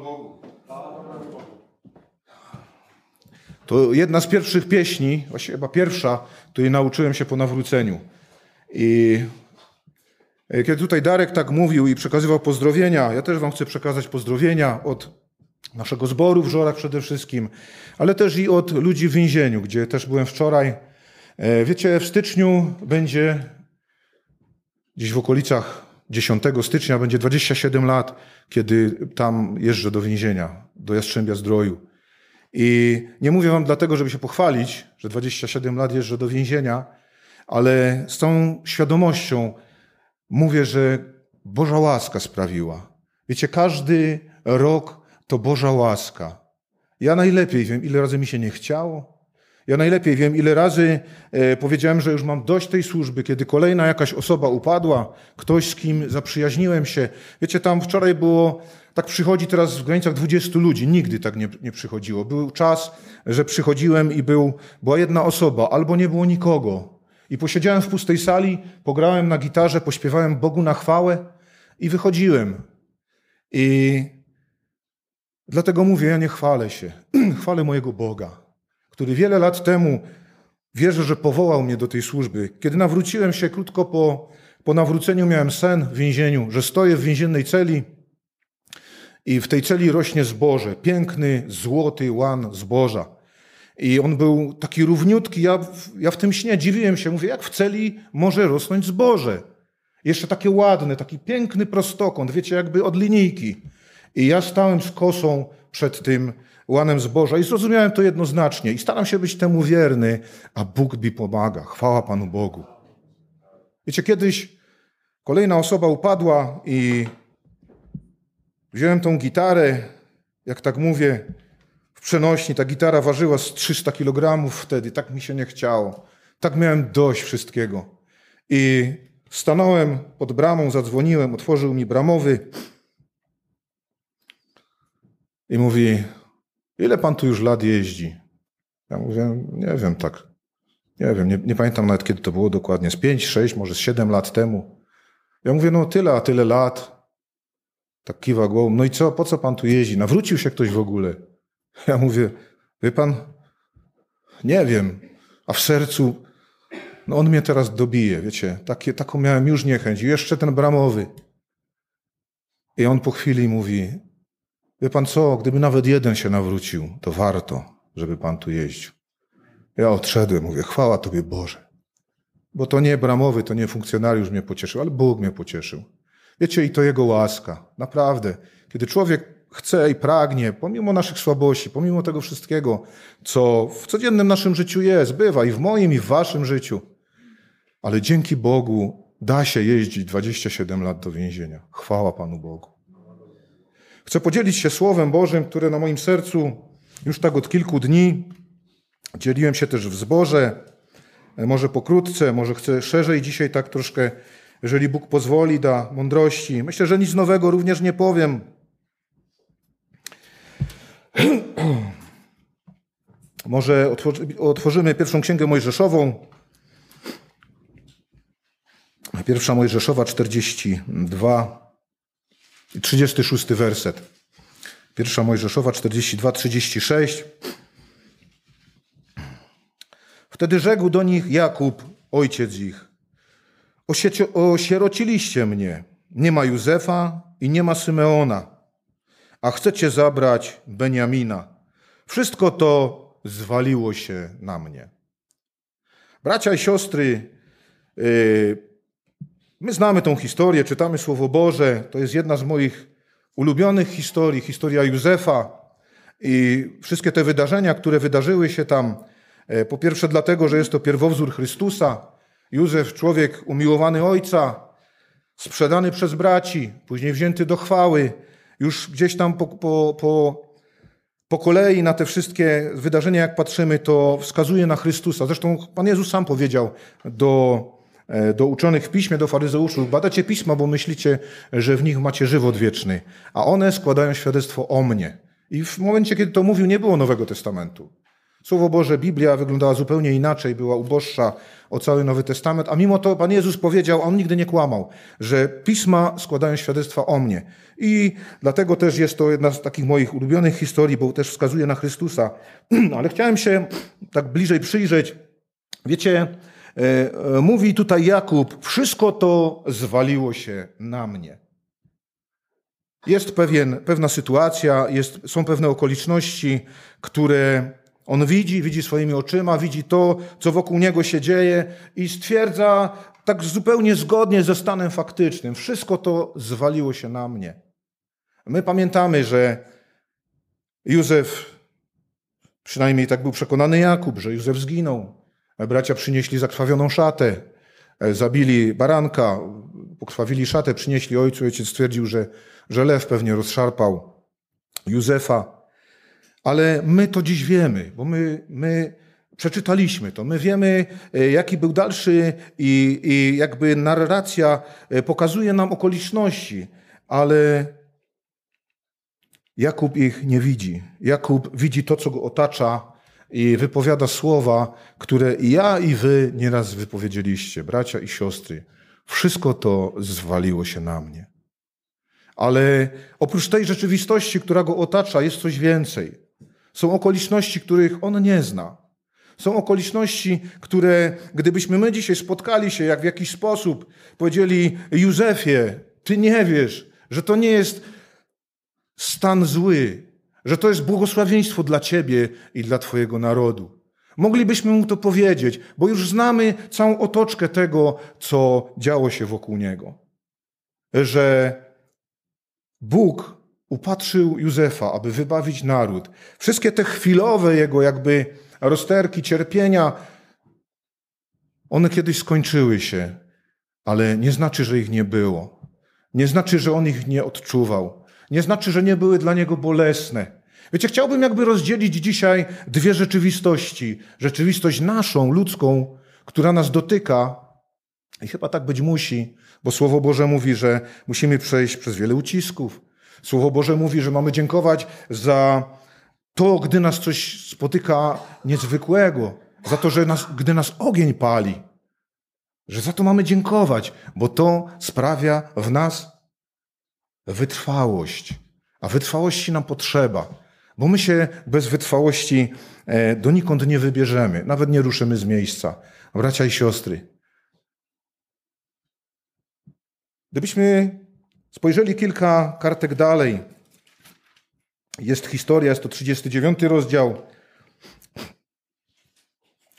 Bogu. To jedna z pierwszych pieśni, właściwie chyba pierwsza, której nauczyłem się po nawróceniu. I kiedy tutaj Darek tak mówił i przekazywał pozdrowienia, ja też wam chcę przekazać pozdrowienia od naszego zboru w Żorach przede wszystkim, ale też i od ludzi w więzieniu, gdzie też byłem wczoraj. E, wiecie, w styczniu będzie, gdzieś w okolicach 10 stycznia, będzie 27 lat, kiedy tam jeżdżę do więzienia, do Jastrzębia Zdroju. I nie mówię wam dlatego, żeby się pochwalić, że 27 lat jeżdżę do więzienia, ale z tą świadomością mówię, że Boża łaska sprawiła. Wiecie, każdy rok to Boża łaska. Ja najlepiej wiem, ile razy mi się nie chciało. Ja najlepiej wiem, ile razy e, powiedziałem, że już mam dość tej służby, kiedy kolejna jakaś osoba upadła, ktoś, z kim zaprzyjaźniłem się. Wiecie, tam wczoraj było, tak przychodzi teraz w granicach 20 ludzi. Nigdy tak nie, nie przychodziło. Był czas, że przychodziłem i był, była jedna osoba, albo nie było nikogo. I posiedziałem w pustej sali, pograłem na gitarze, pośpiewałem Bogu na chwałę i wychodziłem. I Dlatego mówię, ja nie chwalę się. chwalę mojego Boga, który wiele lat temu wierzę, że powołał mnie do tej służby. Kiedy nawróciłem się krótko po, po nawróceniu, miałem sen w więzieniu, że stoję w więziennej celi i w tej celi rośnie zboże, piękny, złoty łan zboża. I on był taki równiutki. Ja, ja w tym śnie dziwiłem się, mówię, jak w celi może rosnąć zboże. Jeszcze takie ładne, taki piękny prostokąt, wiecie, jakby od linijki. I ja stałem z kosą przed tym łanem zboża i zrozumiałem to jednoznacznie. I staram się być temu wierny, a Bóg mi pomaga. Chwała Panu Bogu. Wiecie, kiedyś kolejna osoba upadła i wziąłem tą gitarę, jak tak mówię, w przenośni. Ta gitara ważyła z 300 kg wtedy. Tak mi się nie chciało. Tak miałem dość wszystkiego. I stanąłem pod bramą, zadzwoniłem, otworzył mi bramowy i mówi, ile pan tu już lat jeździ? Ja mówię, nie wiem, tak. Nie wiem, nie, nie pamiętam nawet kiedy to było dokładnie. Z pięć, sześć, może z siedem lat temu. Ja mówię, no tyle, a tyle lat. Tak kiwa głową. No i co, po co pan tu jeździ? Nawrócił się ktoś w ogóle? Ja mówię, wie pan, nie wiem. A w sercu, no on mnie teraz dobije, wiecie. Takie, taką miałem już niechęć. Jeszcze ten bramowy. I on po chwili mówi, Wie pan co, gdyby nawet jeden się nawrócił, to warto, żeby pan tu jeździł. Ja odszedłem, mówię, chwała Tobie Boże. Bo to nie bramowy, to nie funkcjonariusz mnie pocieszył, ale Bóg mnie pocieszył. Wiecie, i to Jego łaska. Naprawdę. Kiedy człowiek chce i pragnie, pomimo naszych słabości, pomimo tego wszystkiego, co w codziennym naszym życiu jest, bywa i w moim, i w waszym życiu, ale dzięki Bogu da się jeździć 27 lat do więzienia. Chwała Panu Bogu. Chcę podzielić się Słowem Bożym, które na moim sercu już tak od kilku dni. Dzieliłem się też w zborze, może pokrótce, może chcę szerzej dzisiaj tak troszkę, jeżeli Bóg pozwoli, da mądrości. Myślę, że nic nowego również nie powiem. Może otworzymy pierwszą księgę Mojżeszową. Pierwsza Mojżeszowa 42. 36 werset. Pierwsza Mojżeszowa 42, 36. Wtedy rzekł do nich Jakub, ojciec ich. Osierociliście mnie. Nie ma Józefa i nie ma Symeona, a chcecie zabrać Beniamina. Wszystko to zwaliło się na mnie. Bracia i siostry, yy, My znamy tą historię, czytamy Słowo Boże. To jest jedna z moich ulubionych historii, historia Józefa i wszystkie te wydarzenia, które wydarzyły się tam. E, po pierwsze, dlatego, że jest to pierwowzór Chrystusa. Józef, człowiek umiłowany ojca, sprzedany przez braci, później wzięty do chwały. Już gdzieś tam po, po, po, po kolei na te wszystkie wydarzenia, jak patrzymy, to wskazuje na Chrystusa. Zresztą Pan Jezus sam powiedział do do uczonych w piśmie, do faryzeuszów, badacie pisma, bo myślicie, że w nich macie żywot wieczny, a one składają świadectwo o mnie. I w momencie, kiedy to mówił, nie było Nowego Testamentu. Słowo Boże, Biblia wyglądała zupełnie inaczej, była uboższa o cały Nowy Testament, a mimo to Pan Jezus powiedział, on nigdy nie kłamał, że pisma składają świadectwa o mnie. I dlatego też jest to jedna z takich moich ulubionych historii, bo też wskazuje na Chrystusa. Ale chciałem się tak bliżej przyjrzeć. Wiecie, e, e, mówi tutaj Jakub, wszystko to zwaliło się na mnie. Jest pewien, pewna sytuacja, jest, są pewne okoliczności, które on widzi, widzi swoimi oczyma, widzi to, co wokół niego się dzieje i stwierdza tak zupełnie zgodnie ze stanem faktycznym. Wszystko to zwaliło się na mnie. My pamiętamy, że Józef, przynajmniej tak był przekonany Jakub, że Józef zginął. Bracia przynieśli zakrwawioną szatę, zabili baranka, pokrwawili szatę, przynieśli ojcu. Ojciec stwierdził, że, że lew pewnie rozszarpał Józefa. Ale my to dziś wiemy, bo my, my przeczytaliśmy to. My wiemy, e, jaki był dalszy i, i jakby narracja e, pokazuje nam okoliczności, ale Jakub ich nie widzi. Jakub widzi to, co go otacza i wypowiada słowa, które i ja, i wy nieraz wypowiedzieliście, bracia i siostry. Wszystko to zwaliło się na mnie. Ale oprócz tej rzeczywistości, która go otacza, jest coś więcej. Są okoliczności, których on nie zna. Są okoliczności, które gdybyśmy my dzisiaj spotkali się, jak w jakiś sposób powiedzieli Józefie, ty nie wiesz, że to nie jest stan zły, że to jest błogosławieństwo dla ciebie i dla twojego narodu. Moglibyśmy mu to powiedzieć, bo już znamy całą otoczkę tego, co działo się wokół niego. Że Bóg upatrzył Józefa, aby wybawić naród. Wszystkie te chwilowe jego jakby rozterki, cierpienia, one kiedyś skończyły się, ale nie znaczy, że ich nie było. Nie znaczy, że on ich nie odczuwał. Nie znaczy, że nie były dla niego bolesne. Wiecie, chciałbym jakby rozdzielić dzisiaj dwie rzeczywistości. Rzeczywistość naszą, ludzką, która nas dotyka, i chyba tak być musi, bo Słowo Boże mówi, że musimy przejść przez wiele ucisków, Słowo Boże mówi, że mamy dziękować za to, gdy nas coś spotyka niezwykłego, za to, że nas, gdy nas ogień pali, że za to mamy dziękować, bo to sprawia w nas wytrwałość. A wytrwałości nam potrzeba, bo my się bez wytrwałości e, donikąd nie wybierzemy, nawet nie ruszymy z miejsca. Bracia i siostry, gdybyśmy Spojrzeli kilka kartek dalej. Jest historia, jest to 39 rozdział.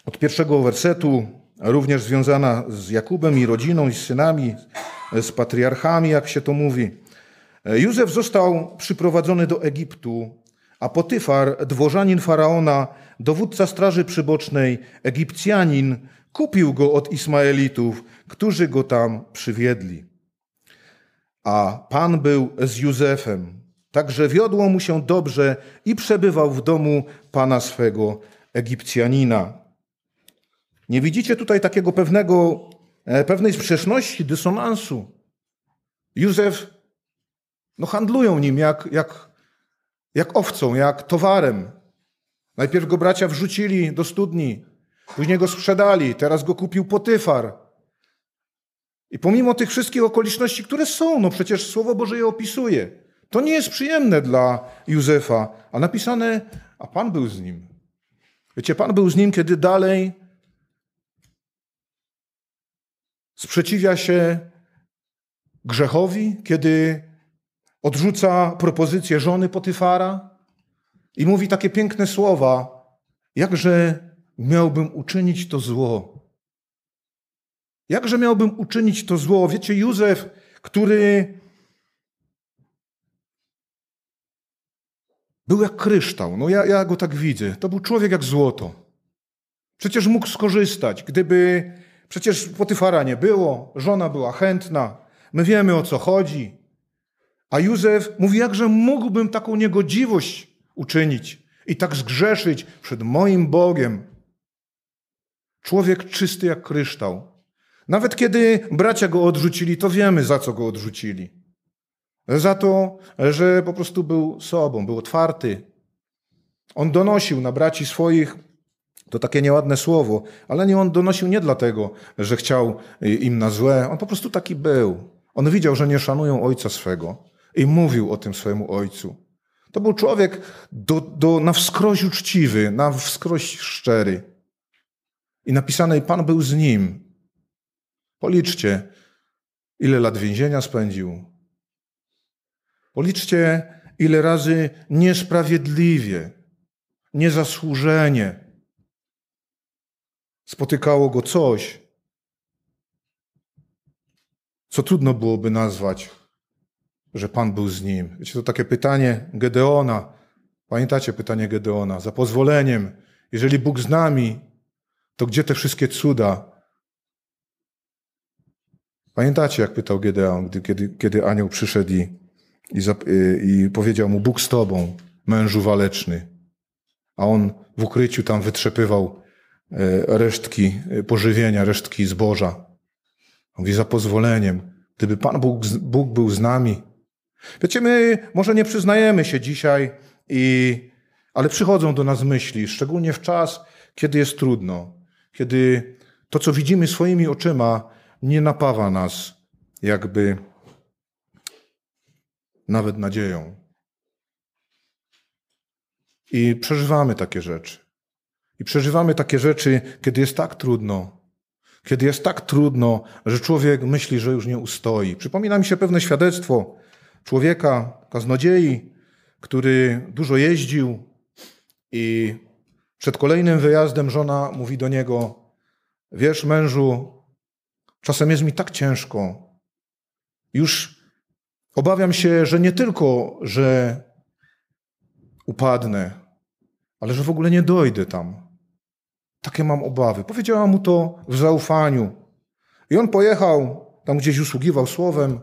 Od pierwszego wersetu, również związana z Jakubem i rodziną, i z synami, z patriarchami, jak się to mówi. Józef został przyprowadzony do Egiptu, a Potyfar, dworzanin faraona, dowódca straży przybocznej, Egipcjanin, kupił go od Ismaelitów, którzy go tam przywiedli a Pan był z Józefem. Także wiodło mu się dobrze i przebywał w domu pana swego Egipcjanina. Nie widzicie tutaj takiego pewnego, e, pewnej sprzeczności, dysonansu. Józef, no handlują nim jak, jak, jak owcą, jak towarem. Najpierw go bracia wrzucili do studni, później go sprzedali, teraz go kupił Potyfar. I pomimo tych wszystkich okoliczności, które są, no przecież Słowo Boże je opisuje, to nie jest przyjemne dla Józefa, a napisane, a Pan był z nim. Wiecie, Pan był z nim, kiedy dalej sprzeciwia się grzechowi, kiedy odrzuca propozycję żony Potyfara i mówi takie piękne słowa, jakże miałbym uczynić to zło. Jakże miałbym uczynić to zło? Wiecie, Józef, który był jak kryształ. No ja, ja go tak widzę. To był człowiek jak złoto. Przecież mógł skorzystać, gdyby przecież Potyfara nie było, żona była chętna, my wiemy o co chodzi. A Józef mówi, jakże mógłbym taką niegodziwość uczynić i tak zgrzeszyć przed moim Bogiem. Człowiek czysty jak kryształ. Nawet kiedy bracia go odrzucili, to wiemy, za co go odrzucili. Za to, że po prostu był sobą, był otwarty. On donosił na braci swoich To takie nieładne słowo, ale nie on donosił nie dlatego, że chciał im na złe, on po prostu taki był. On widział, że nie szanują ojca swego i mówił o tym swojemu ojcu. To był człowiek do, do, na wskroś uczciwy, na wskroś szczery. I napisane, Pan był z nim. Policzcie, ile lat więzienia spędził. Policzcie, ile razy niesprawiedliwie, niezasłużenie spotykało go coś, co trudno byłoby nazwać, że Pan był z nim. Wiecie, to takie pytanie Gedeona. Pamiętacie pytanie Gedeona? Za pozwoleniem, jeżeli Bóg z nami, to gdzie te wszystkie cuda? Pamiętacie, jak pytał Gedeon, gdy, kiedy, kiedy anioł przyszedł i, i, i powiedział mu: Bóg z tobą, mężu waleczny. A on w ukryciu tam wytrzepywał e, resztki e, pożywienia, resztki zboża. Mówi za pozwoleniem. Gdyby Pan Bóg, Bóg był z nami. Wiecie, my może nie przyznajemy się dzisiaj, i, ale przychodzą do nas myśli, szczególnie w czas, kiedy jest trudno, kiedy to, co widzimy swoimi oczyma, nie napawa nas jakby nawet nadzieją. I przeżywamy takie rzeczy. I przeżywamy takie rzeczy, kiedy jest tak trudno, kiedy jest tak trudno, że człowiek myśli, że już nie ustoi. Przypomina mi się pewne świadectwo człowieka, kaznodziei, który dużo jeździł i przed kolejnym wyjazdem żona mówi do niego: Wiesz, mężu, czasem jest mi tak ciężko. Już obawiam się, że nie tylko, że upadnę, ale że w ogóle nie dojdę tam. Takie mam obawy. Powiedziała mu to w zaufaniu. I on pojechał, tam gdzieś usługiwał słowem,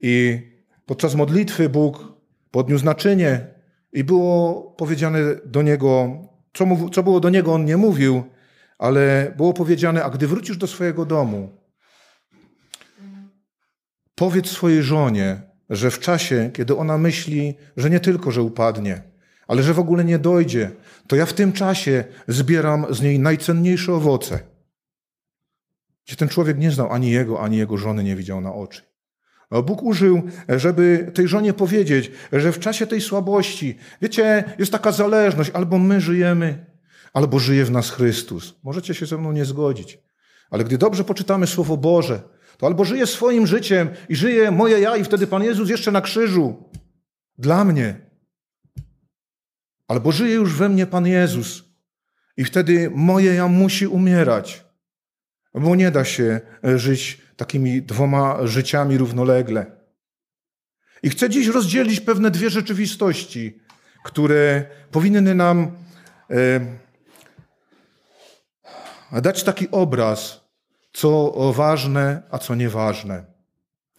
i podczas modlitwy Bóg podniósł naczynie, i było powiedziane do niego, co, mów, co było do niego, on nie mówił, ale było powiedziane: A gdy wrócisz do swojego domu, powiedz swojej żonie, że w czasie, kiedy ona myśli, że nie tylko, że upadnie, ale że w ogóle nie dojdzie, to ja w tym czasie zbieram z niej najcenniejsze owoce. Gdzie ten człowiek nie znał ani jego, ani jego żony nie widział na oczy. A Bóg użył, żeby tej żonie powiedzieć, że w czasie tej słabości, wiecie, jest taka zależność, albo my żyjemy, albo żyje w nas Chrystus. Możecie się ze mną nie zgodzić. Ale gdy dobrze poczytamy Słowo Boże, to albo żyje swoim życiem i żyje moje ja, i wtedy Pan Jezus jeszcze na krzyżu dla mnie, Albo żyje już we mnie Pan Jezus i wtedy moje ja musi umierać, bo nie da się e, żyć takimi dwoma życiami równolegle. I chcę dziś rozdzielić pewne dwie rzeczywistości, które powinny nam e, dać taki obraz, co ważne, a co nieważne.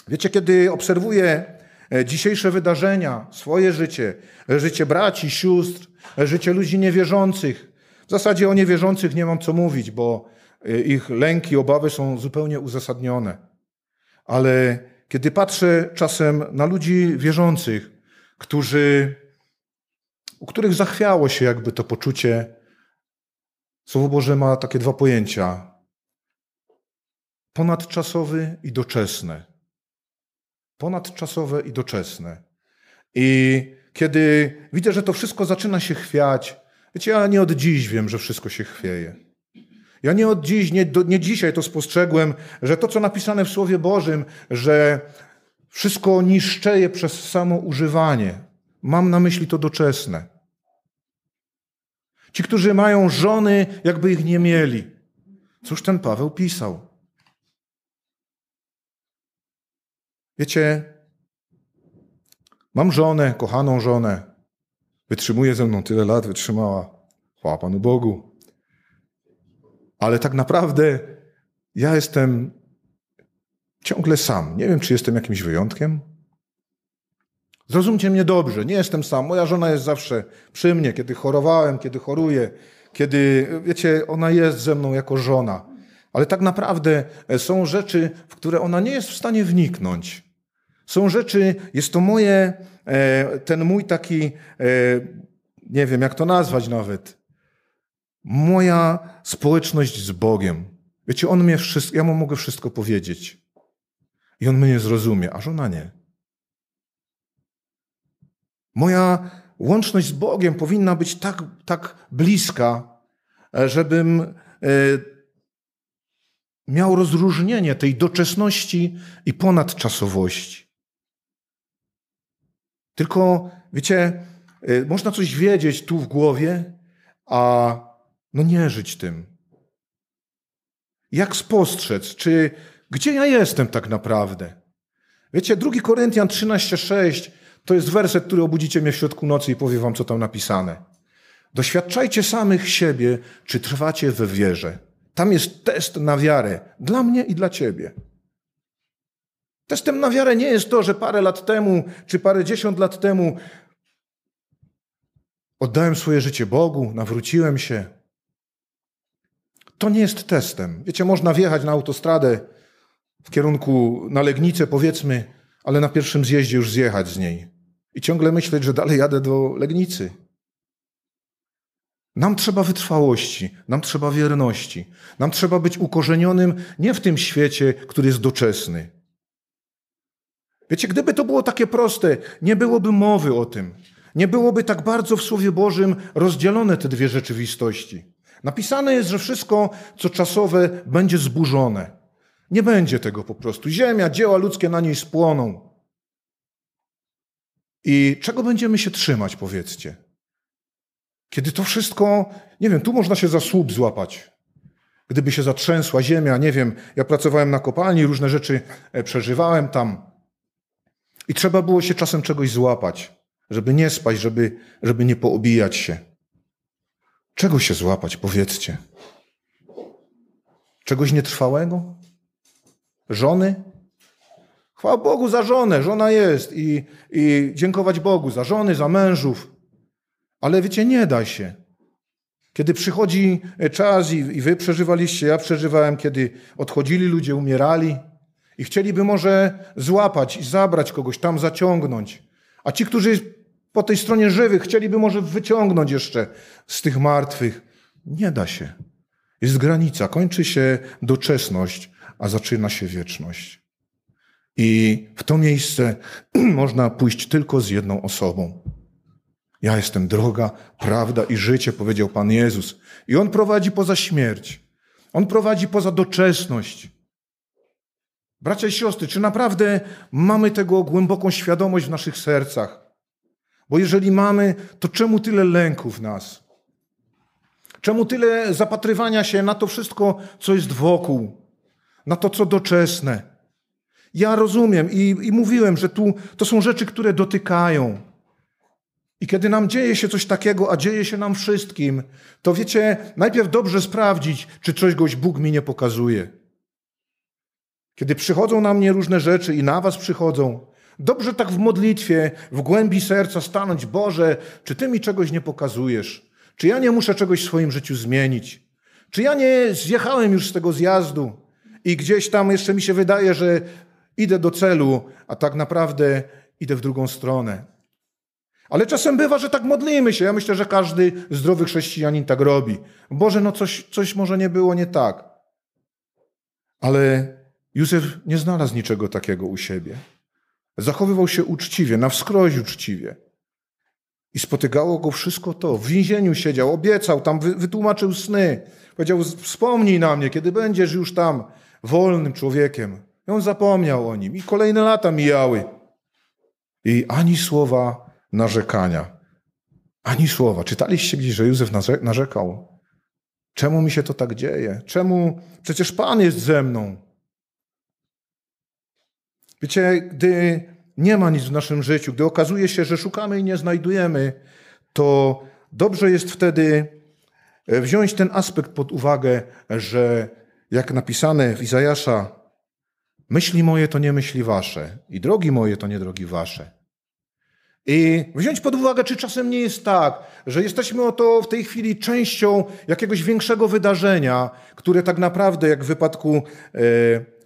Wiecie, kiedy obserwuję E, dzisiejsze wydarzenia, swoje życie, życie braci, sióstr, życie ludzi niewierzących. W zasadzie o niewierzących nie mam co mówić, bo ich lęki, obawy są zupełnie uzasadnione. Ale kiedy patrzę czasem na ludzi wierzących, którzy, u których zachwiało się jakby to poczucie, Słowo Boże ma takie dwa pojęcia: ponadczasowy i doczesny ponadczasowe i doczesne. I kiedy widzę, że to wszystko zaczyna się chwiać, wiecie, ja nie od dziś wiem, że wszystko się chwieje. Ja nie od dziś, nie, do, nie dzisiaj to spostrzegłem, że to, co napisane w Słowie Bożym, że wszystko niszczeje przez samo używanie. Mam na myśli to doczesne. Ci, którzy mają żony, jakby ich nie mieli. Cóż ten Paweł pisał? Wiecie, mam żonę, kochaną żonę. Wytrzymuje ze mną tyle lat, wytrzymała. Chwała Panu Bogu. Ale tak naprawdę ja jestem ciągle sam. Nie wiem, czy jestem jakimś wyjątkiem. Zrozumcie mnie dobrze, nie jestem sam. Moja żona jest zawsze przy mnie, kiedy chorowałem, kiedy choruję, kiedy, wiecie, ona jest ze mną jako żona. Ale tak naprawdę są rzeczy, w które ona nie jest w stanie wniknąć. Są rzeczy, jest to moje, e, ten mój taki, e, nie wiem jak to nazwać nawet, moja społeczność z Bogiem. Wiecie, on mnie wszystko, ja mu mogę wszystko powiedzieć. I on mnie zrozumie, a żona nie. Moja łączność z Bogiem powinna być tak, tak bliska, e, żebym e, miał rozróżnienie tej doczesności i ponadczasowości. Tylko, wiecie, e, można coś wiedzieć tu w głowie, a no nie żyć tym. Jak spostrzec, czy gdzie ja jestem tak naprawdę? Wiecie, 2 Koryntian 13:6 to jest werset, który obudzicie mnie w środku nocy i powie wam, co tam napisane. Doświadczajcie samych siebie, czy trwacie we wierze. Tam jest test na wiarę dla mnie i dla ciebie. Testem na wiarę nie jest to, że parę lat temu, czy parę dziesiąt lat temu oddałem swoje życie Bogu, nawróciłem się. To nie jest testem. Wiecie, można wjechać na autostradę w kierunku na Legnicę, powiedzmy, ale na pierwszym zjeździe już zjechać z niej. I ciągle myśleć, że dalej jadę do Legnicy. Nam trzeba wytrwałości, nam trzeba wierności, nam trzeba być ukorzenionym nie w tym świecie, który jest doczesny. Wiecie, gdyby to było takie proste, nie byłoby mowy o tym. Nie byłoby tak bardzo w Słowie Bożym rozdzielone te dwie rzeczywistości. Napisane jest, że wszystko, co czasowe, będzie zburzone. Nie będzie tego po prostu. Ziemia, dzieła ludzkie na niej spłoną. I czego będziemy się trzymać, powiedzcie? Kiedy to wszystko, nie wiem, tu można się za słup złapać. Gdyby się zatrzęsła ziemia, nie wiem, ja pracowałem na kopalni, różne rzeczy e, przeżywałem tam. I trzeba było się czasem czegoś złapać, żeby nie spać, żeby, żeby nie poobijać się. Czego się złapać, powiedzcie? Czegoś nietrwałego? Żony? Chwała Bogu za żonę, żona jest i, i dziękować Bogu za żony, za mężów. Ale wiecie, nie da się. Kiedy przychodzi czas i, i wy przeżywaliście, ja przeżywałem, kiedy odchodzili ludzie, umierali i chcieliby może złapać i zabrać kogoś, tam zaciągnąć. A ci, którzy po tej stronie żywych chcieliby może wyciągnąć jeszcze z tych martwych. Nie da się. Jest granica, kończy się doczesność, a zaczyna się wieczność. I w to miejsce można pójść tylko z jedną osobą. Ja jestem droga, prawda i życie, powiedział Pan Jezus. I On prowadzi poza śmierć. On prowadzi poza doczesność. Bracia i siostry, czy naprawdę mamy tego głęboką świadomość w naszych sercach? Bo jeżeli mamy, to czemu tyle lęku w nas? Czemu tyle zapatrywania się na to wszystko, co jest wokół, na to, co doczesne? Ja rozumiem i, i mówiłem, że tu to są rzeczy, które dotykają. I kiedy nam dzieje się coś takiego, a dzieje się nam wszystkim, to wiecie, najpierw dobrze sprawdzić, czy czegoś Bóg mi nie pokazuje. Kiedy przychodzą na mnie różne rzeczy i na was przychodzą, dobrze tak w modlitwie, w głębi serca stanąć, Boże, czy Ty mi czegoś nie pokazujesz? Czy ja nie muszę czegoś w swoim życiu zmienić? Czy ja nie zjechałem już z tego zjazdu i gdzieś tam jeszcze mi się wydaje, że idę do celu, a tak naprawdę idę w drugą stronę? Ale czasem bywa, że tak modlimy się. Ja myślę, że każdy zdrowy chrześcijanin tak robi. Boże, no coś, coś może nie było nie tak. Ale Józef nie znalazł niczego takiego u siebie. Zachowywał się uczciwie, na wskroś uczciwie. I spotykało go wszystko to. W więzieniu siedział, obiecał, tam wytłumaczył sny. Powiedział, wspomnij na mnie, kiedy będziesz już tam wolnym człowiekiem. I on zapomniał o nim. I kolejne lata mijały. I ani słowa narzekania. Ani słowa. Czytaliście gdzieś, że Józef narzekał? Czemu mi się to tak dzieje? Czemu? Przecież Pan jest ze mną. Wiecie, gdy nie ma nic w naszym życiu, gdy okazuje się, że szukamy i nie znajdujemy, to dobrze jest wtedy e, wziąć ten aspekt pod uwagę, że jak napisane w Izajasza, myśli moje to nie myśli wasze i drogi moje to nie drogi wasze. I wziąć pod uwagę, czy czasem nie jest tak, że jesteśmy oto w tej chwili częścią jakiegoś większego wydarzenia, które tak naprawdę, jak w wypadku e,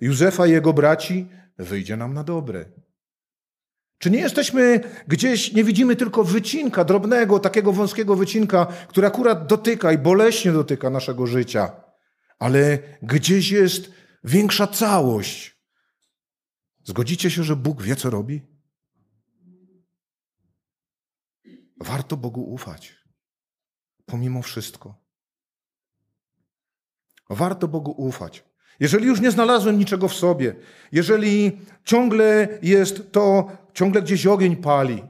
Józefa i jego braci, wyjdzie nam na dobre. Czy nie jesteśmy gdzieś, nie widzimy tylko wycinka, drobnego, takiego wąskiego wycinka, który akurat dotyka i boleśnie dotyka naszego życia, ale gdzieś jest większa całość. Zgodzicie się, że Bóg wie, co robi? Warto Bogu ufać, pomimo wszystko. Warto Bogu ufać. Jeżeli już nie znalazłem niczego w sobie, jeżeli ciągle jest to, ciągle gdzieś ogień pali,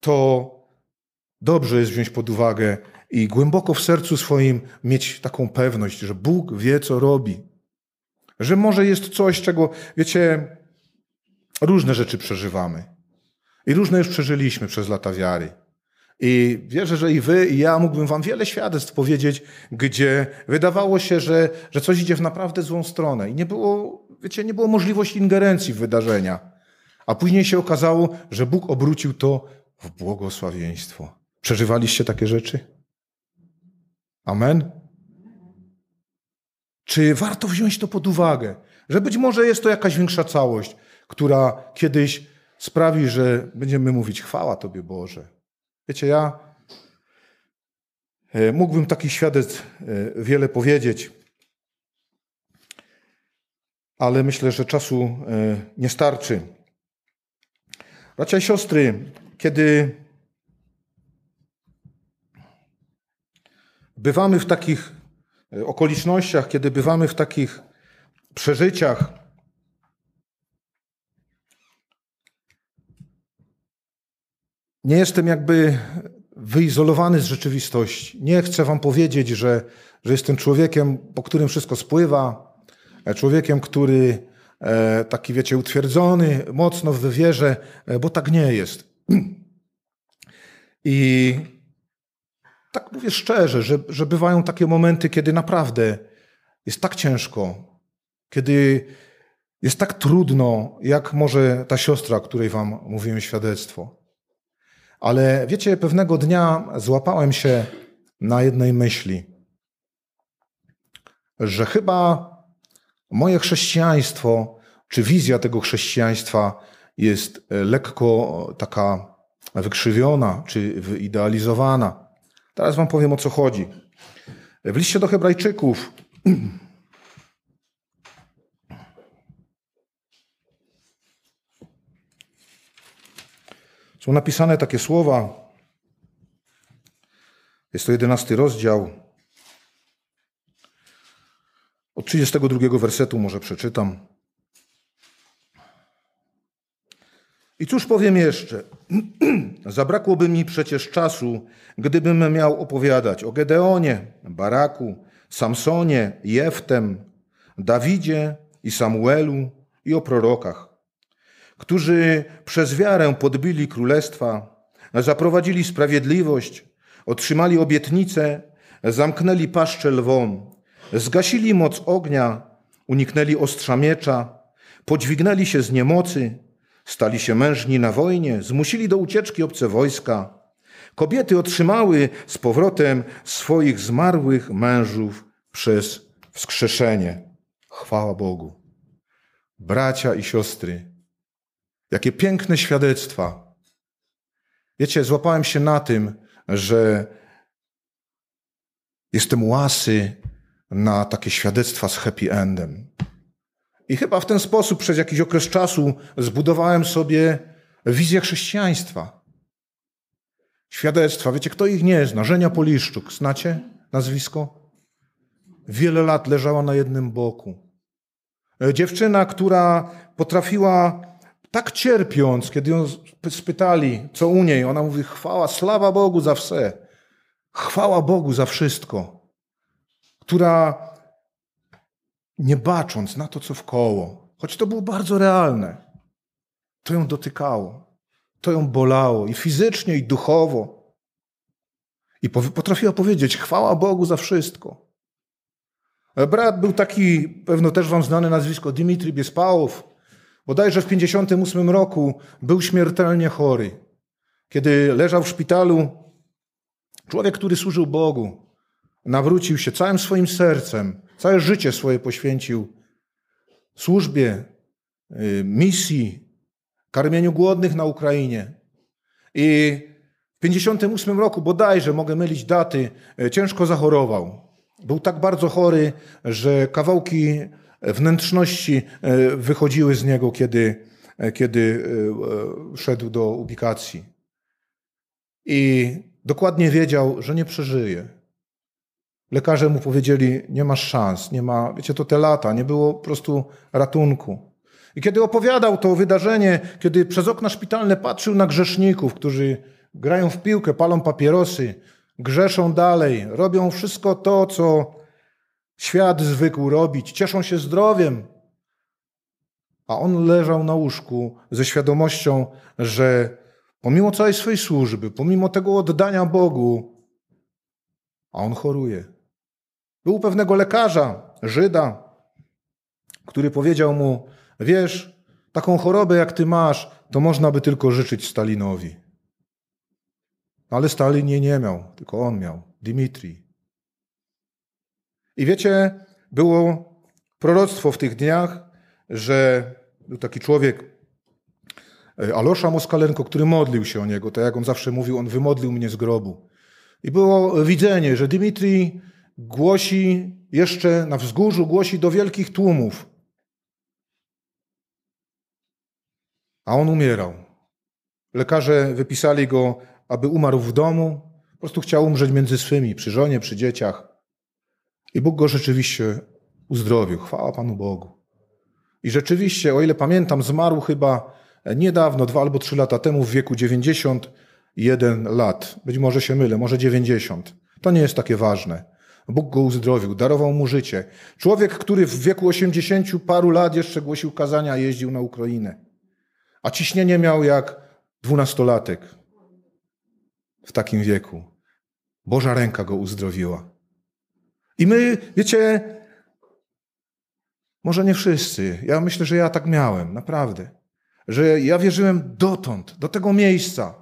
to dobrze jest wziąć pod uwagę i głęboko w sercu swoim mieć taką pewność, że Bóg wie, co robi. Że może jest coś, czego, wiecie, różne rzeczy przeżywamy. I różne już przeżyliśmy przez lata wiary. I wierzę, że i wy, i ja mógłbym wam wiele świadectw powiedzieć, gdzie wydawało się, że, że coś idzie w naprawdę złą stronę. I nie było, wiecie, nie było możliwości ingerencji w wydarzenia. A później się okazało, że Bóg obrócił to w błogosławieństwo. Przeżywaliście takie rzeczy? Amen? Czy warto wziąć to pod uwagę? Że być może jest to jakaś większa całość, która kiedyś sprawi, że będziemy mówić chwała Tobie Boże. Wiecie, ja e, mógłbym takich świadectw e, wiele powiedzieć, ale myślę, że czasu e, nie starczy. Bracia i siostry, kiedy bywamy w takich okolicznościach, kiedy bywamy w takich przeżyciach, nie jestem jakby wyizolowany z rzeczywistości. Nie chcę wam powiedzieć, że, że jestem człowiekiem, po którym wszystko spływa, e, człowiekiem, który e, taki, wiecie, utwierdzony mocno w wierze, e, bo tak nie jest. I tak mówię szczerze, że, że bywają takie momenty, kiedy naprawdę jest tak ciężko, kiedy jest tak trudno, jak może ta siostra, której wam mówiłem świadectwo. Ale wiecie, pewnego dnia złapałem się na jednej myśli, że chyba moje chrześcijaństwo, czy wizja tego chrześcijaństwa jest lekko taka wykrzywiona, czy wyidealizowana. Teraz Wam powiem o co chodzi. W liście do Hebrajczyków Są napisane takie słowa. Jest to jedenasty rozdział. Od 32 wersetu może przeczytam. I cóż powiem jeszcze? Zabrakłoby mi przecież czasu, gdybym miał opowiadać o Gedeonie, Baraku, Samsonie, Jeftem, Dawidzie i Samuelu i o prorokach którzy przez wiarę podbili królestwa, zaprowadzili sprawiedliwość, otrzymali obietnice, zamknęli paszcze lwom, zgasili moc ognia, uniknęli ostrza miecza, podźwignęli się z niemocy, stali się mężni na wojnie, zmusili do ucieczki obce wojska. Kobiety otrzymały z powrotem swoich zmarłych mężów przez wskrzeszenie. Chwała Bogu. Bracia i siostry, Jakie piękne świadectwa. Wiecie, złapałem się na tym, że jestem łasy na takie świadectwa z happy endem. I chyba w ten sposób przez jakiś okres czasu zbudowałem sobie wizję chrześcijaństwa. Świadectwa, wiecie, kto ich nie zna? Żenia Poliszczuk, znacie nazwisko? Wiele lat leżała na jednym boku. Dziewczyna, która potrafiła tak cierpiąc, kiedy ją spytali, co u niej, ona mówi: Chwała, sława Bogu za wse. Chwała Bogu za wszystko. Która nie bacząc na to, co wkoło, choć to było bardzo realne, to ją dotykało, to ją bolało i fizycznie, i duchowo. I potrafiła powiedzieć: Chwała Bogu za wszystko. Brat był taki, pewno też wam znane nazwisko, Dimitri Biespałow, Bodajże w 58 roku był śmiertelnie chory. Kiedy leżał w szpitalu, człowiek, który służył Bogu, nawrócił się całym swoim sercem, całe życie swoje poświęcił służbie, y, misji, karmieniu głodnych na Ukrainie. I w 58 roku bodajże, mogę mylić daty, e, ciężko zachorował. Był tak bardzo chory, że kawałki wnętrzności e, wychodziły z niego, kiedy, e, kiedy szedł do ubikacji. I dokładnie wiedział, że nie przeżyje. Lekarze mu powiedzieli, nie masz szans, nie ma, wiecie, to te lata, nie było po prostu ratunku. I kiedy opowiadał to wydarzenie, kiedy przez okna szpitalne patrzył na grzeszników, którzy grają w piłkę, palą papierosy, grzeszą dalej, robią wszystko to, co świat zwykł robić, cieszą się zdrowiem. A on leżał na łóżku ze świadomością, że pomimo całej swojej służby, pomimo tego oddania Bogu, a on choruje. Był pewnego lekarza, Żyda, który powiedział mu: Wiesz, taką chorobę jak ty masz, to można by tylko życzyć Stalinowi. Ale Stalin jej nie miał, tylko on miał, Dmitrij. I wiecie, było proroctwo w tych dniach, że był taki człowiek, e, Alosza Moskalenko, który modlił się o niego. Tak jak on zawsze mówił, on wymodlił mnie z grobu. I było widzenie, że Dmitrij głosi jeszcze na wzgórzu, głosi do wielkich tłumów. A on umierał. Lekarze wypisali go, aby umarł w domu. Po prostu chciał umrzeć między swymi, przy żonie, przy dzieciach. I Bóg go rzeczywiście uzdrowił. Chwała Panu Bogu. I rzeczywiście, o ile pamiętam, zmarł chyba niedawno, dwa albo trzy lata temu, w wieku 91 lat. Być może się mylę, może 90. To nie jest takie ważne. Bóg go uzdrowił, darował mu życie. Człowiek, który w wieku 80 paru lat jeszcze głosił kazania, jeździł na Ukrainę. A ciśnienie miał jak dwunastolatek w takim wieku. Boża ręka go uzdrowiła. I my, wiecie, może nie wszyscy, ja myślę, że ja tak miałem, naprawdę. Że ja wierzyłem dotąd, do tego miejsca.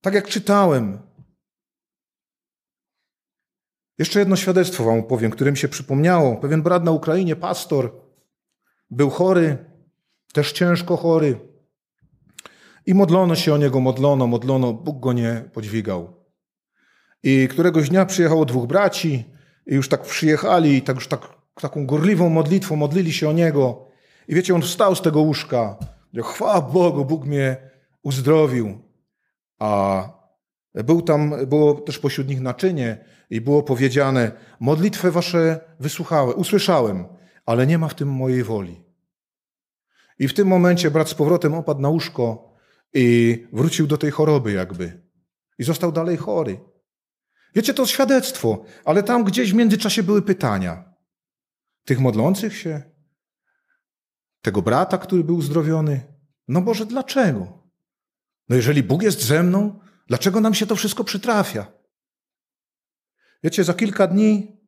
Tak jak czytałem. Jeszcze jedno świadectwo wam opowiem, którym się przypomniało. Pewien brat na Ukrainie, pastor, był chory, też ciężko chory. I modlono się o niego, modlono, modlono, Bóg go nie podźwigał. I któregoś dnia przyjechało dwóch braci i już tak przyjechali i tak już tak, taką gorliwą modlitwą modlili się o niego. I wiecie, on wstał z tego łóżka. Chwała Bogu, Bóg mnie uzdrowił. A był tam, było też pośród nich naczynie i było powiedziane, modlitwę wasze wysłuchałem, usłyszałem, ale nie ma w tym mojej woli. I w tym momencie brat z powrotem opadł na łóżko i wrócił do tej choroby jakby. I został dalej chory. Wiecie, to świadectwo, ale tam gdzieś w międzyczasie były pytania. Tych modlących się, tego brata, który był uzdrowiony. No Boże, dlaczego? No jeżeli Bóg jest ze mną, dlaczego nam się to wszystko przytrafia? Wiecie, za kilka dni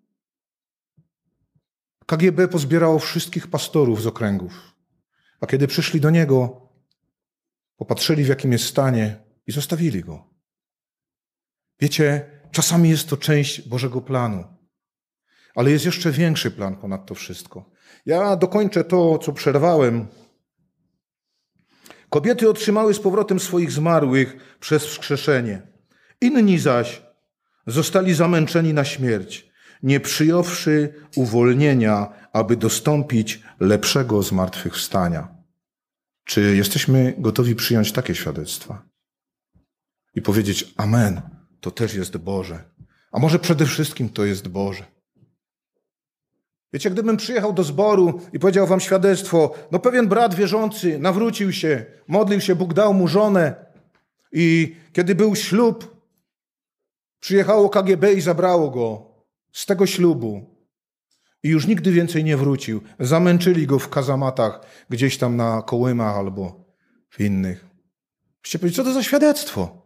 KGB pozbierało wszystkich pastorów z okręgów. A kiedy przyszli do niego, popatrzyli w jakim jest stanie i zostawili go. Wiecie, czasami jest to część Bożego planu, ale jest jeszcze większy plan ponad to wszystko. Ja dokończę to, co przerwałem. Kobiety otrzymały z powrotem swoich zmarłych przez wskrzeszenie. Inni zaś zostali zamęczeni na śmierć, nie przyjąwszy uwolnienia, aby dostąpić lepszego zmartwychwstania. Czy jesteśmy gotowi przyjąć takie świadectwa i powiedzieć: Amen, to też jest Boże. A może przede wszystkim to jest Boże. Wiecie, gdybym przyjechał do zboru i powiedział wam świadectwo, no pewien brat wierzący nawrócił się, modlił się, Bóg dał mu żonę i kiedy był ślub, przyjechało KGB i zabrało go z tego ślubu. I już nigdy więcej nie wrócił. Zamęczyli go w kazamatach, gdzieś tam na Kołymach albo w innych. Byście powiedzieli, co to za świadectwo?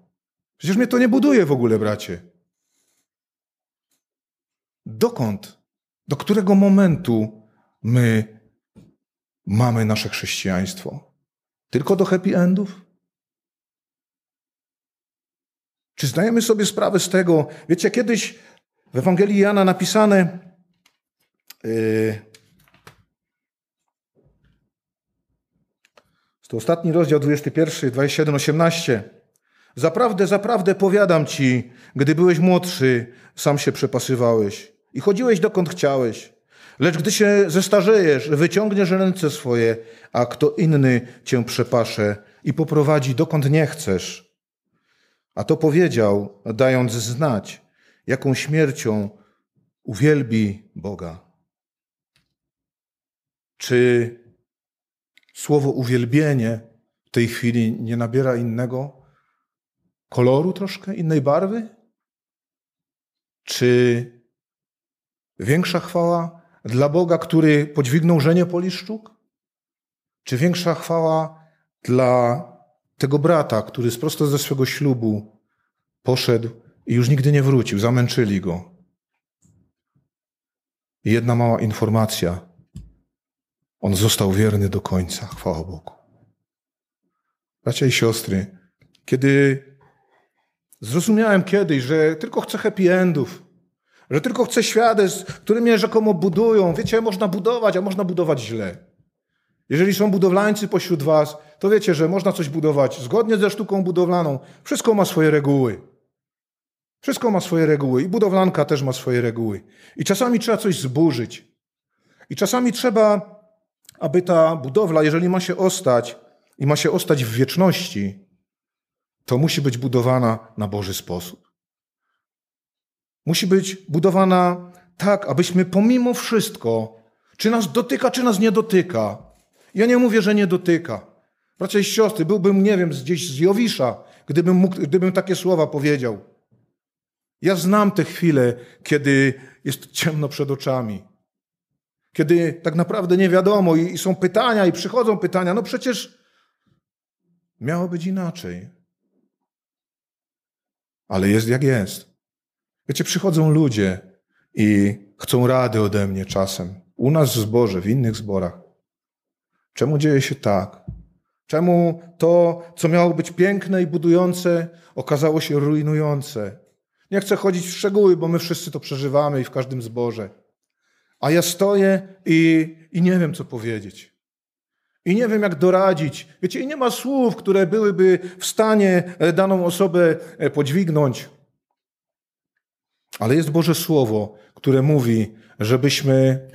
Przecież mnie to nie buduje w ogóle, bracie. Dokąd? Do którego momentu my mamy nasze chrześcijaństwo? Tylko do happy endów? Czy zdajemy sobie sprawę z tego? Wiecie, kiedyś w Ewangelii Jana napisane, Yy, To ostatni rozdział 21, 27, 18. Zaprawdę, zaprawdę powiadam ci, gdy byłeś młodszy, sam się przepasywałeś i chodziłeś dokąd chciałeś. Lecz gdy się zestarzejesz, wyciągniesz ręce swoje, a kto inny cię przepasze i poprowadzi dokąd nie chcesz. A to powiedział, dając znać, jaką śmiercią uwielbi Boga. Czy słowo uwielbienie w tej chwili nie nabiera innego koloru troszkę, innej barwy? Czy większa chwała dla Boga, który podźwignął żenie poliszczuk? Czy większa chwała dla tego brata, który z prosto ze swego ślubu poszedł i już nigdy nie wrócił, zamęczyli go? I jedna mała informacja. On został wierny do końca, chwała Bogu. Bracia i siostry, kiedy zrozumiałem kiedyś, że tylko chcę happy endów, że tylko chcę świadectw, które mnie rzekomo budują. Wiecie, można budować, a można budować źle. Jeżeli są budowlańcy pośród was, to wiecie, że można coś budować zgodnie ze sztuką budowlaną. Wszystko ma swoje reguły. Wszystko ma swoje reguły i budowlanka też ma swoje reguły. I czasami trzeba coś zburzyć. I czasami trzeba, aby ta budowla, jeżeli ma się ostać i ma się ostać w wieczności, to musi być budowana na Boży sposób. Musi być budowana tak, abyśmy pomimo wszystko, czy nas dotyka, czy nas nie dotyka. Ja nie mówię, że nie dotyka. Bracia i siostry, byłbym, nie wiem, gdzieś z Jowisza, gdybym, mógł, gdybym takie słowa powiedział. Ja znam te chwile, kiedy jest ciemno przed oczami. Kiedy tak naprawdę nie wiadomo i, i są pytania, i przychodzą pytania. No przecież miało być inaczej. Ale jest jak jest. Wiecie, przychodzą ludzie i chcą rady ode mnie czasem. U nas w zborze, w innych zborach. Czemu dzieje się tak? Czemu to, co miało być piękne i budujące, okazało się rujnujące? Nie chcę chodzić w szczegóły, bo my wszyscy to przeżywamy i w każdym zborze. A ja stoję i, i nie wiem, co powiedzieć. I nie wiem, jak doradzić. Wiecie, i nie ma słów, które byłyby w stanie e, daną osobę e, podźwignąć. Ale jest Boże Słowo, które mówi, żebyśmy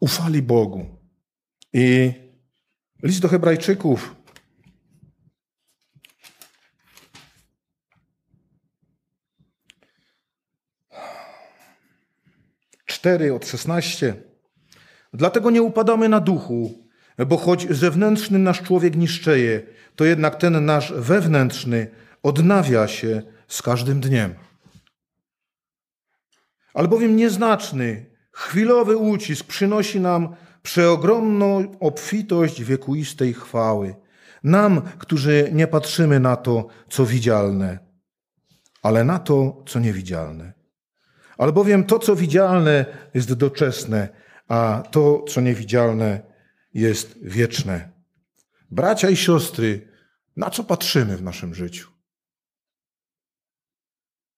ufali Bogu. I list do Hebrajczyków. Cztery od szesnaście. Dlatego nie upadamy na duchu, bo choć zewnętrzny nasz człowiek niszczeje, to jednak ten nasz wewnętrzny odnawia się z każdym dniem albowiem nieznaczny, chwilowy ucisk przynosi nam przeogromną obfitość wiekuistej chwały. Nam, którzy nie patrzymy na to, co widzialne, ale na to, co niewidzialne. Albowiem to, co widzialne, jest doczesne, a to, co niewidzialne, jest wieczne. Bracia i siostry, na co patrzymy w naszym życiu?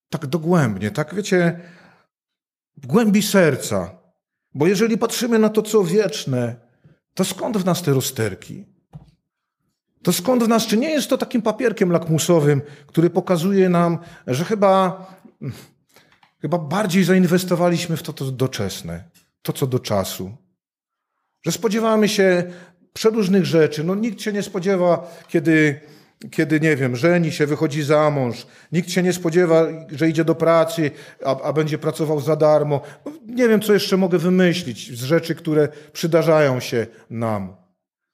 Tak dogłębnie, tak wiecie, w głębi serca. Bo jeżeli patrzymy na to, co wieczne, to skąd w nas te rozterki? To skąd w nas, czy nie jest to takim papierkiem lakmusowym, który pokazuje nam, że chyba, chyba bardziej zainwestowaliśmy w to, co doczesne, to, co do czasu? Że spodziewamy się przeróżnych rzeczy. No, nikt się nie spodziewa, kiedy kiedy, nie wiem, żeni się, wychodzi za mąż, nikt się nie spodziewa, że idzie do pracy, a, a, będzie pracował za darmo. No, nie wiem, co jeszcze mogę wymyślić z rzeczy, które przydarzają się nam.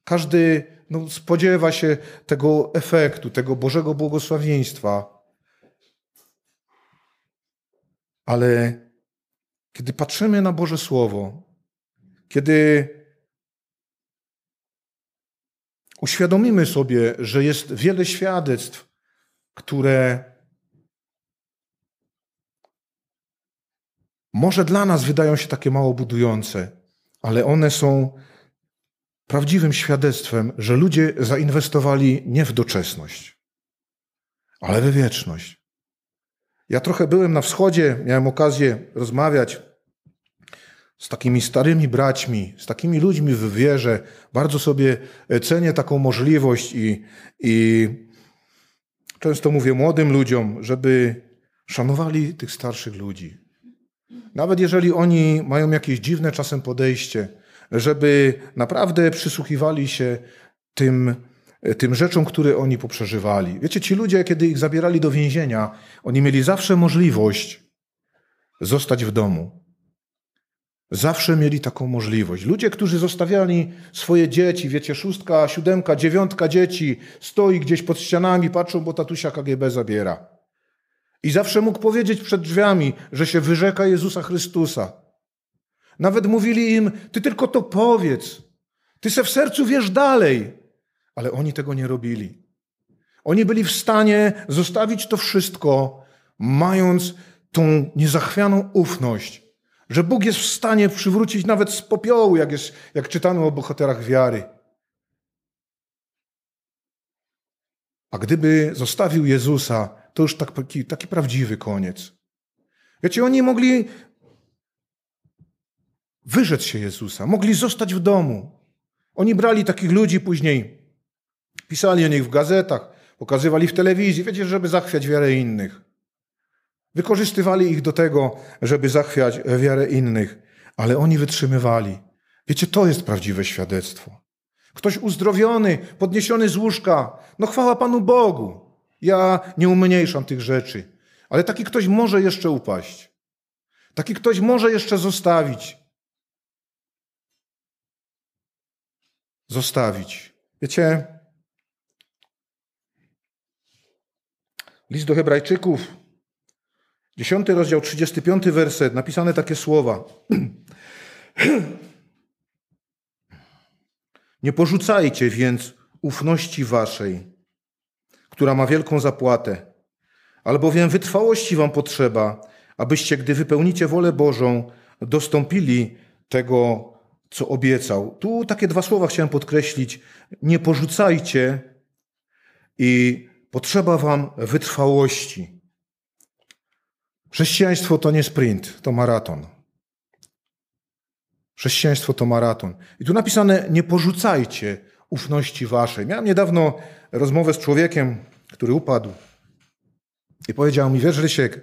Każdy no, spodziewa się tego efektu, tego Bożego błogosławieństwa. Ale kiedy patrzymy na Boże Słowo, kiedy uświadomimy sobie, że jest wiele świadectw, które może dla nas wydają się takie mało budujące, ale one są prawdziwym świadectwem, że ludzie zainwestowali nie w doczesność, ale we wieczność. Ja trochę byłem na wschodzie, miałem okazję rozmawiać z takimi starymi braćmi, z takimi ludźmi w wierze. Bardzo sobie cenię taką możliwość i, i często mówię młodym ludziom, żeby szanowali tych starszych ludzi. Nawet jeżeli oni mają jakieś dziwne czasem podejście, żeby naprawdę przysłuchiwali się tym, tym rzeczom, które oni poprzeżywali. Wiecie, ci ludzie, kiedy ich zabierali do więzienia, oni mieli zawsze możliwość zostać w domu. Zawsze mieli taką możliwość. Ludzie, którzy zostawiali swoje dzieci, wiecie, szóstka, siódemka, dziewiątka dzieci, stoi gdzieś pod ścianami, patrzą, bo tatusia KGB zabiera. I zawsze mógł powiedzieć przed drzwiami, że się wyrzeka Jezusa Chrystusa. Nawet mówili im, ty tylko to powiedz. Ty se w sercu wiesz dalej. Ale oni tego nie robili. Oni byli w stanie zostawić to wszystko, mając tą niezachwianą ufność, że Bóg jest w stanie przywrócić nawet z popiołu, jak, jest, jak czytamy o bohaterach wiary. A gdyby zostawił Jezusa, to już taki, taki prawdziwy koniec. Wiecie, oni mogli wyrzec się Jezusa, mogli zostać w domu. Oni brali takich ludzi później, pisali o nich w gazetach, pokazywali w telewizji, wiecie, żeby zachwiać wiarę innych. Wykorzystywali ich do tego, żeby zachwiać wiarę innych, ale oni wytrzymywali. Wiecie, to jest prawdziwe świadectwo. Ktoś uzdrowiony, podniesiony z łóżka, no chwała Panu Bogu. Ja nie umniejszam tych rzeczy, ale taki ktoś może jeszcze upaść. Taki ktoś może jeszcze zostawić. Zostawić. Wiecie, list do Hebrajczyków, 10 rozdział, 35 werset, napisane takie słowa. Nie porzucajcie więc ufności waszej która ma wielką zapłatę. Albowiem wytrwałości wam potrzeba, abyście, gdy wypełnicie wolę Bożą, dostąpili tego, co obiecał. Tu takie dwa słowa chciałem podkreślić. Nie porzucajcie i potrzeba wam wytrwałości. Chrześcijaństwo to nie sprint, to maraton. Chrześcijaństwo to maraton. I tu napisane, nie porzucajcie ufności waszej. Miałem niedawno rozmowę z człowiekiem, który upadł i powiedział mi, wiesz Rysiek,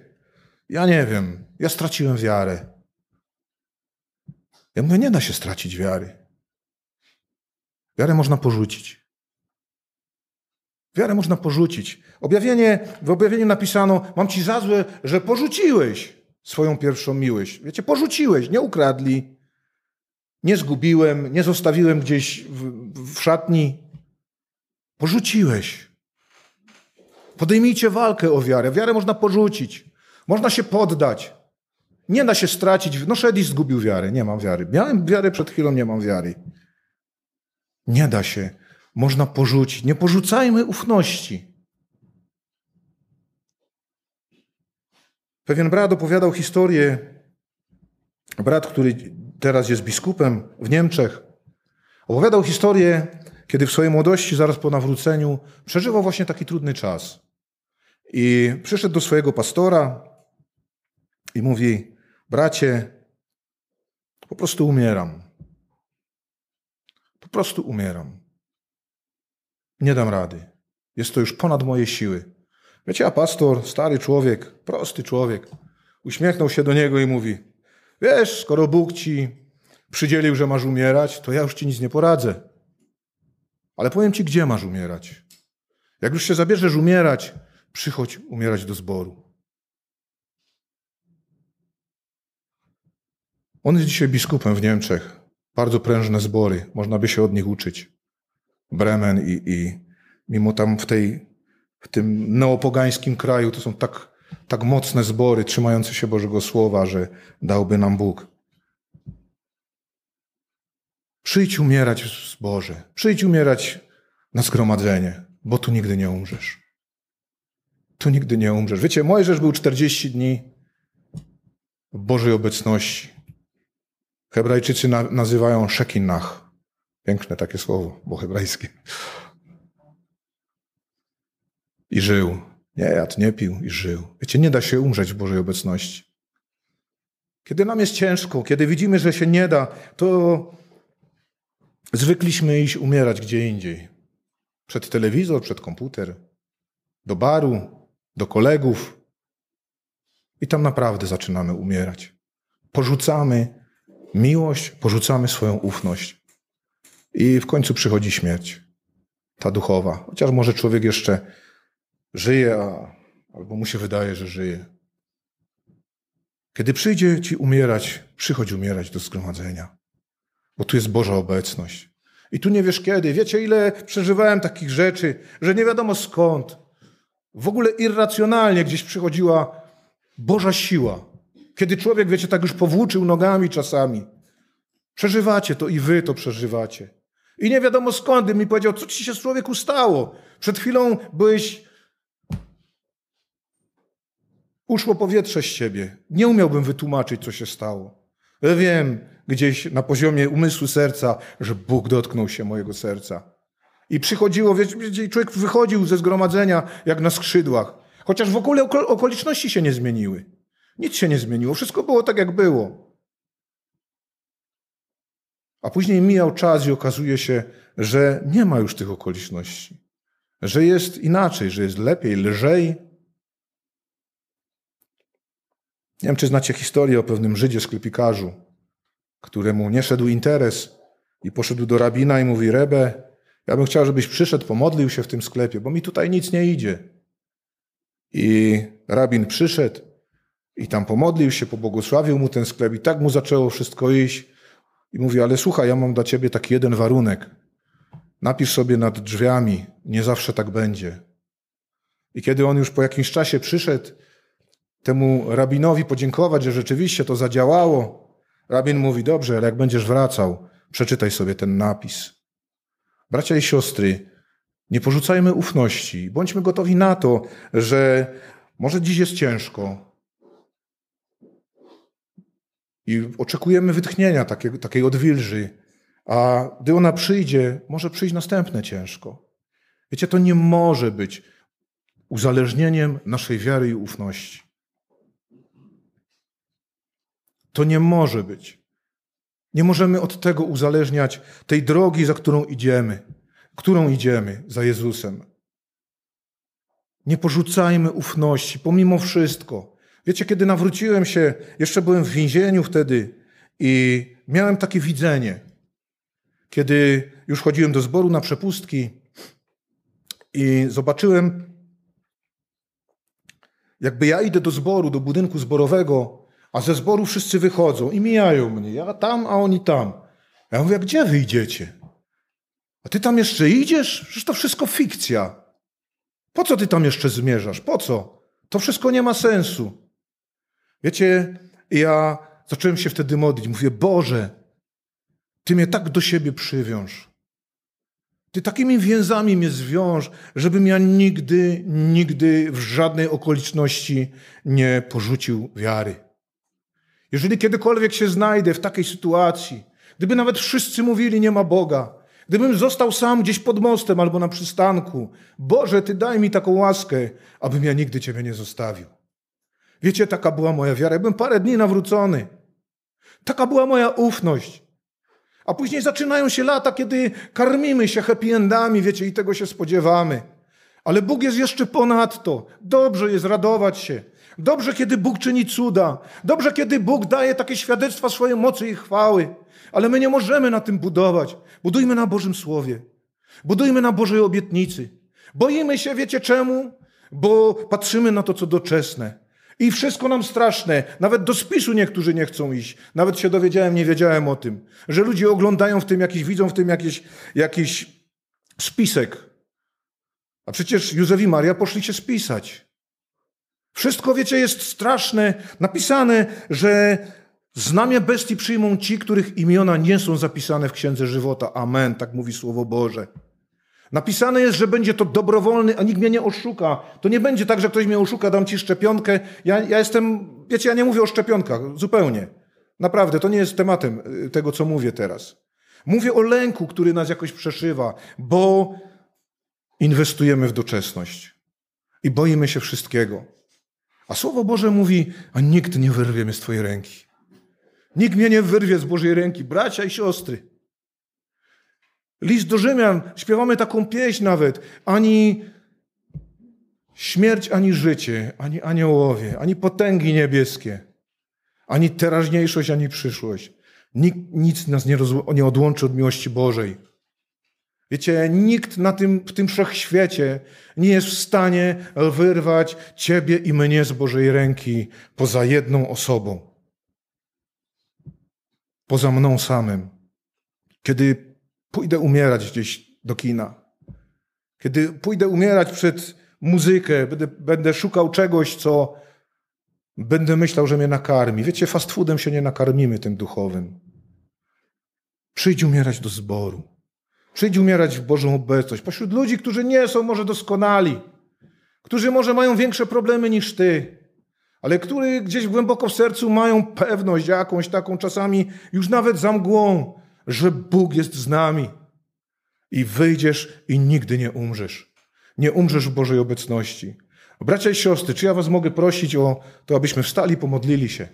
ja nie wiem, ja straciłem wiarę. Ja mówię, nie da się stracić wiary. Wiarę można porzucić. Wiarę można porzucić. Objawienie, w objawieniu napisano, mam ci za złe, że porzuciłeś swoją pierwszą miłość. Wiecie, porzuciłeś, nie ukradli, nie zgubiłem, nie zostawiłem gdzieś w, w szatni. Porzuciłeś. Podejmijcie walkę o wiarę. Wiarę można porzucić. Można się poddać. Nie da się stracić. No Szedis zgubił wiarę. Nie mam wiary. Miałem wiarę przed chwilą, nie mam wiary. Nie da się. Można porzucić. Nie porzucajmy ufności. Pewien brat opowiadał historię, brat, który teraz jest biskupem w Niemczech, opowiadał historię, kiedy w swojej młodości, zaraz po nawróceniu, przeżywał właśnie taki trudny czas. I przyszedł do swojego pastora i mówi: Bracie, po prostu umieram. Po prostu umieram. Nie dam rady. Jest to już ponad moje siły. Wiecie, a pastor, stary człowiek, prosty człowiek, uśmiechnął się do niego i mówi: Wiesz, skoro Bóg ci przydzielił, że masz umierać, to ja już ci nic nie poradzę. Ale powiem ci, gdzie masz umierać. Jak już się zabierzesz umierać, przychodź umierać do zboru. On jest dzisiaj biskupem w Niemczech. Bardzo prężne zbory, można by się od nich uczyć. Bremen i, i mimo tam w, tej, w tym neopogańskim kraju to są tak, tak mocne zbory trzymające się Bożego Słowa, że dałby nam Bóg. Przyjdź umierać w zborze, przyjdź umierać na zgromadzenie, bo tu nigdy nie umrzesz tu nigdy nie umrzesz. Wiecie, Mojżesz był 40 dni w Bożej obecności. Hebrajczycy na, nazywają szekinach. Piękne takie słowo, bo hebrajskie. I żył. Nie jadł, nie pił i żył. Wiecie, nie da się umrzeć w Bożej obecności. Kiedy nam jest ciężko, kiedy widzimy, że się nie da, to zwykliśmy iść umierać gdzie indziej. Przed telewizor, przed komputer, do baru, do kolegów. I tam naprawdę zaczynamy umierać. Porzucamy miłość, porzucamy swoją ufność. I w końcu przychodzi śmierć, ta duchowa. Chociaż może człowiek jeszcze żyje, a, albo mu się wydaje, że żyje. Kiedy przyjdzie ci umierać, przychodź umierać do zgromadzenia, bo tu jest Boża obecność. I tu nie wiesz kiedy. Wiecie, ile przeżywałem takich rzeczy, że nie wiadomo skąd. W ogóle irracjonalnie gdzieś przychodziła Boża siła. Kiedy człowiek, wiecie, tak już powłóczył nogami czasami. Przeżywacie to i wy to przeżywacie. I nie wiadomo skąd mi powiedział, co ci się człowieku stało. Przed chwilą byłeś uszło powietrze z siebie. Nie umiałbym wytłumaczyć, co się stało. Wiem gdzieś na poziomie umysłu serca, że Bóg dotknął się mojego serca. I przychodziło, wiecie, człowiek wychodził ze zgromadzenia jak na skrzydłach. Chociaż w ogóle okoliczności się nie zmieniły. Nic się nie zmieniło. Wszystko było tak, jak było. A później mijał czas i okazuje się, że nie ma już tych okoliczności. Że jest inaczej, że jest lepiej, lżej, Nie wiem, czy znacie historię o pewnym Żydzie sklepikarzu, któremu nie szedł interes i poszedł do rabina i mówi: Rebe, ja bym chciał, żebyś przyszedł, pomodlił się w tym sklepie, bo mi tutaj nic nie idzie. I rabin przyszedł i tam pomodlił się, pobłogosławił mu ten sklep i tak mu zaczęło wszystko iść. I mówi: Ale słuchaj, ja mam dla ciebie taki jeden warunek. Napisz sobie nad drzwiami, nie zawsze tak będzie. I kiedy on już po jakimś czasie przyszedł temu rabinowi podziękować, że rzeczywiście to zadziałało. Rabin mówi: Dobrze, ale jak będziesz wracał, przeczytaj sobie ten napis. Bracia i siostry, nie porzucajmy ufności. Bądźmy gotowi na to, że może dziś jest ciężko. I oczekujemy wytchnienia takiej, takiej odwilży, a gdy ona przyjdzie, może przyjść następne ciężko. Wiecie, to nie może być uzależnieniem naszej wiary i ufności. To nie może być. Nie możemy od tego uzależniać tej drogi, za którą idziemy, którą idziemy za Jezusem. Nie porzucajmy ufności, pomimo wszystko. Wiecie, kiedy nawróciłem się, jeszcze byłem w więzieniu wtedy i miałem takie widzenie. Kiedy już chodziłem do zboru na przepustki i zobaczyłem, jakby ja idę do zboru, do budynku zborowego, a ze zboru wszyscy wychodzą i mijają mnie. Ja tam, a oni tam. Ja mówię, gdzie wy idziecie? A ty tam jeszcze idziesz? Przecież to wszystko fikcja. Po co ty tam jeszcze zmierzasz? Po co? To wszystko nie ma sensu. Wiecie, ja zacząłem się wtedy modlić. Mówię, Boże, Ty mnie tak do siebie przywiąż. Ty takimi więzami mnie zwiąż, żebym ja nigdy, nigdy w żadnej okoliczności nie porzucił wiary. Jeżeli kiedykolwiek się znajdę w takiej sytuacji, gdyby nawet wszyscy mówili, nie ma Boga, gdybym został sam gdzieś pod mostem albo na przystanku, Boże, Ty daj mi taką łaskę, abym ja nigdy Ciebie nie zostawił. Wiecie, taka była moja wiara. Ja byłem parę dni nawrócony. Taka była moja ufność. A później zaczynają się lata, kiedy karmimy się happy endami, wiecie, i tego się spodziewamy. Ale Bóg jest jeszcze ponad to. Dobrze jest radować się. Dobrze, kiedy Bóg czyni cuda. Dobrze, kiedy Bóg daje takie świadectwa swojej mocy i chwały. Ale my nie możemy na tym budować. Budujmy na Bożym Słowie. Budujmy na Bożej obietnicy. Boimy się, wiecie czemu? Bo patrzymy na to, co doczesne. I wszystko nam straszne. Nawet do spisu niektórzy nie chcą iść. Nawet się dowiedziałem, nie wiedziałem o tym. Że ludzie oglądają w tym jakiś, widzą w tym jakiś, jakiś spisek. A przecież Józef i Maria poszli się spisać. Wszystko, wiecie, jest straszne. Napisane, że znamie bestii przyjmą ci, których imiona nie są zapisane w Księdze Żywota. Amen, tak mówi Słowo Boże. Napisane jest, że będzie to dobrowolny, a nikt mnie nie oszuka. To nie będzie tak, że ktoś mnie oszuka, dam ci szczepionkę. Ja, ja jestem, wiecie, ja nie mówię o szczepionkach, zupełnie. Naprawdę, to nie jest tematem y, tego, co mówię teraz. Mówię o lęku, który nas jakoś przeszywa, bo inwestujemy w doczesność i boimy się wszystkiego. A Słowo Boże mówi, a nikt nie wyrwie mnie z Twojej ręki. Nikt mnie nie wyrwie z Bożej ręki, bracia i siostry. List do Rzymian, śpiewamy taką pieśń nawet. Ani śmierć, ani życie, ani aniołowie, ani potęgi niebieskie, ani teraźniejszość, ani przyszłość. Nikt, nic nas nie, nie odłączy od miłości Bożej. Wiecie, nikt na tym, w tym wszechświecie nie jest w stanie wyrwać ciebie i mnie z Bożej ręki poza jedną osobą. Poza mną samym. Kiedy pójdę umierać gdzieś do kina, kiedy pójdę umierać przed muzykę, będę, będę szukał czegoś, co będę myślał, że mnie nakarmi. Wiecie, fast foodem się nie nakarmimy tym duchowym. Przyjdź umierać do zboru. Przyjdź umierać w Bożą obecność. Pośród ludzi, którzy nie są może doskonali, którzy może mają większe problemy niż ty, ale którzy gdzieś głęboko w sercu mają pewność jakąś taką czasami już nawet za mgłą, że Bóg jest z nami. I wyjdziesz i nigdy nie umrzesz. Nie umrzesz w Bożej obecności. Bracia i siostry, czy ja was mogę prosić o to, abyśmy wstali pomodlili się?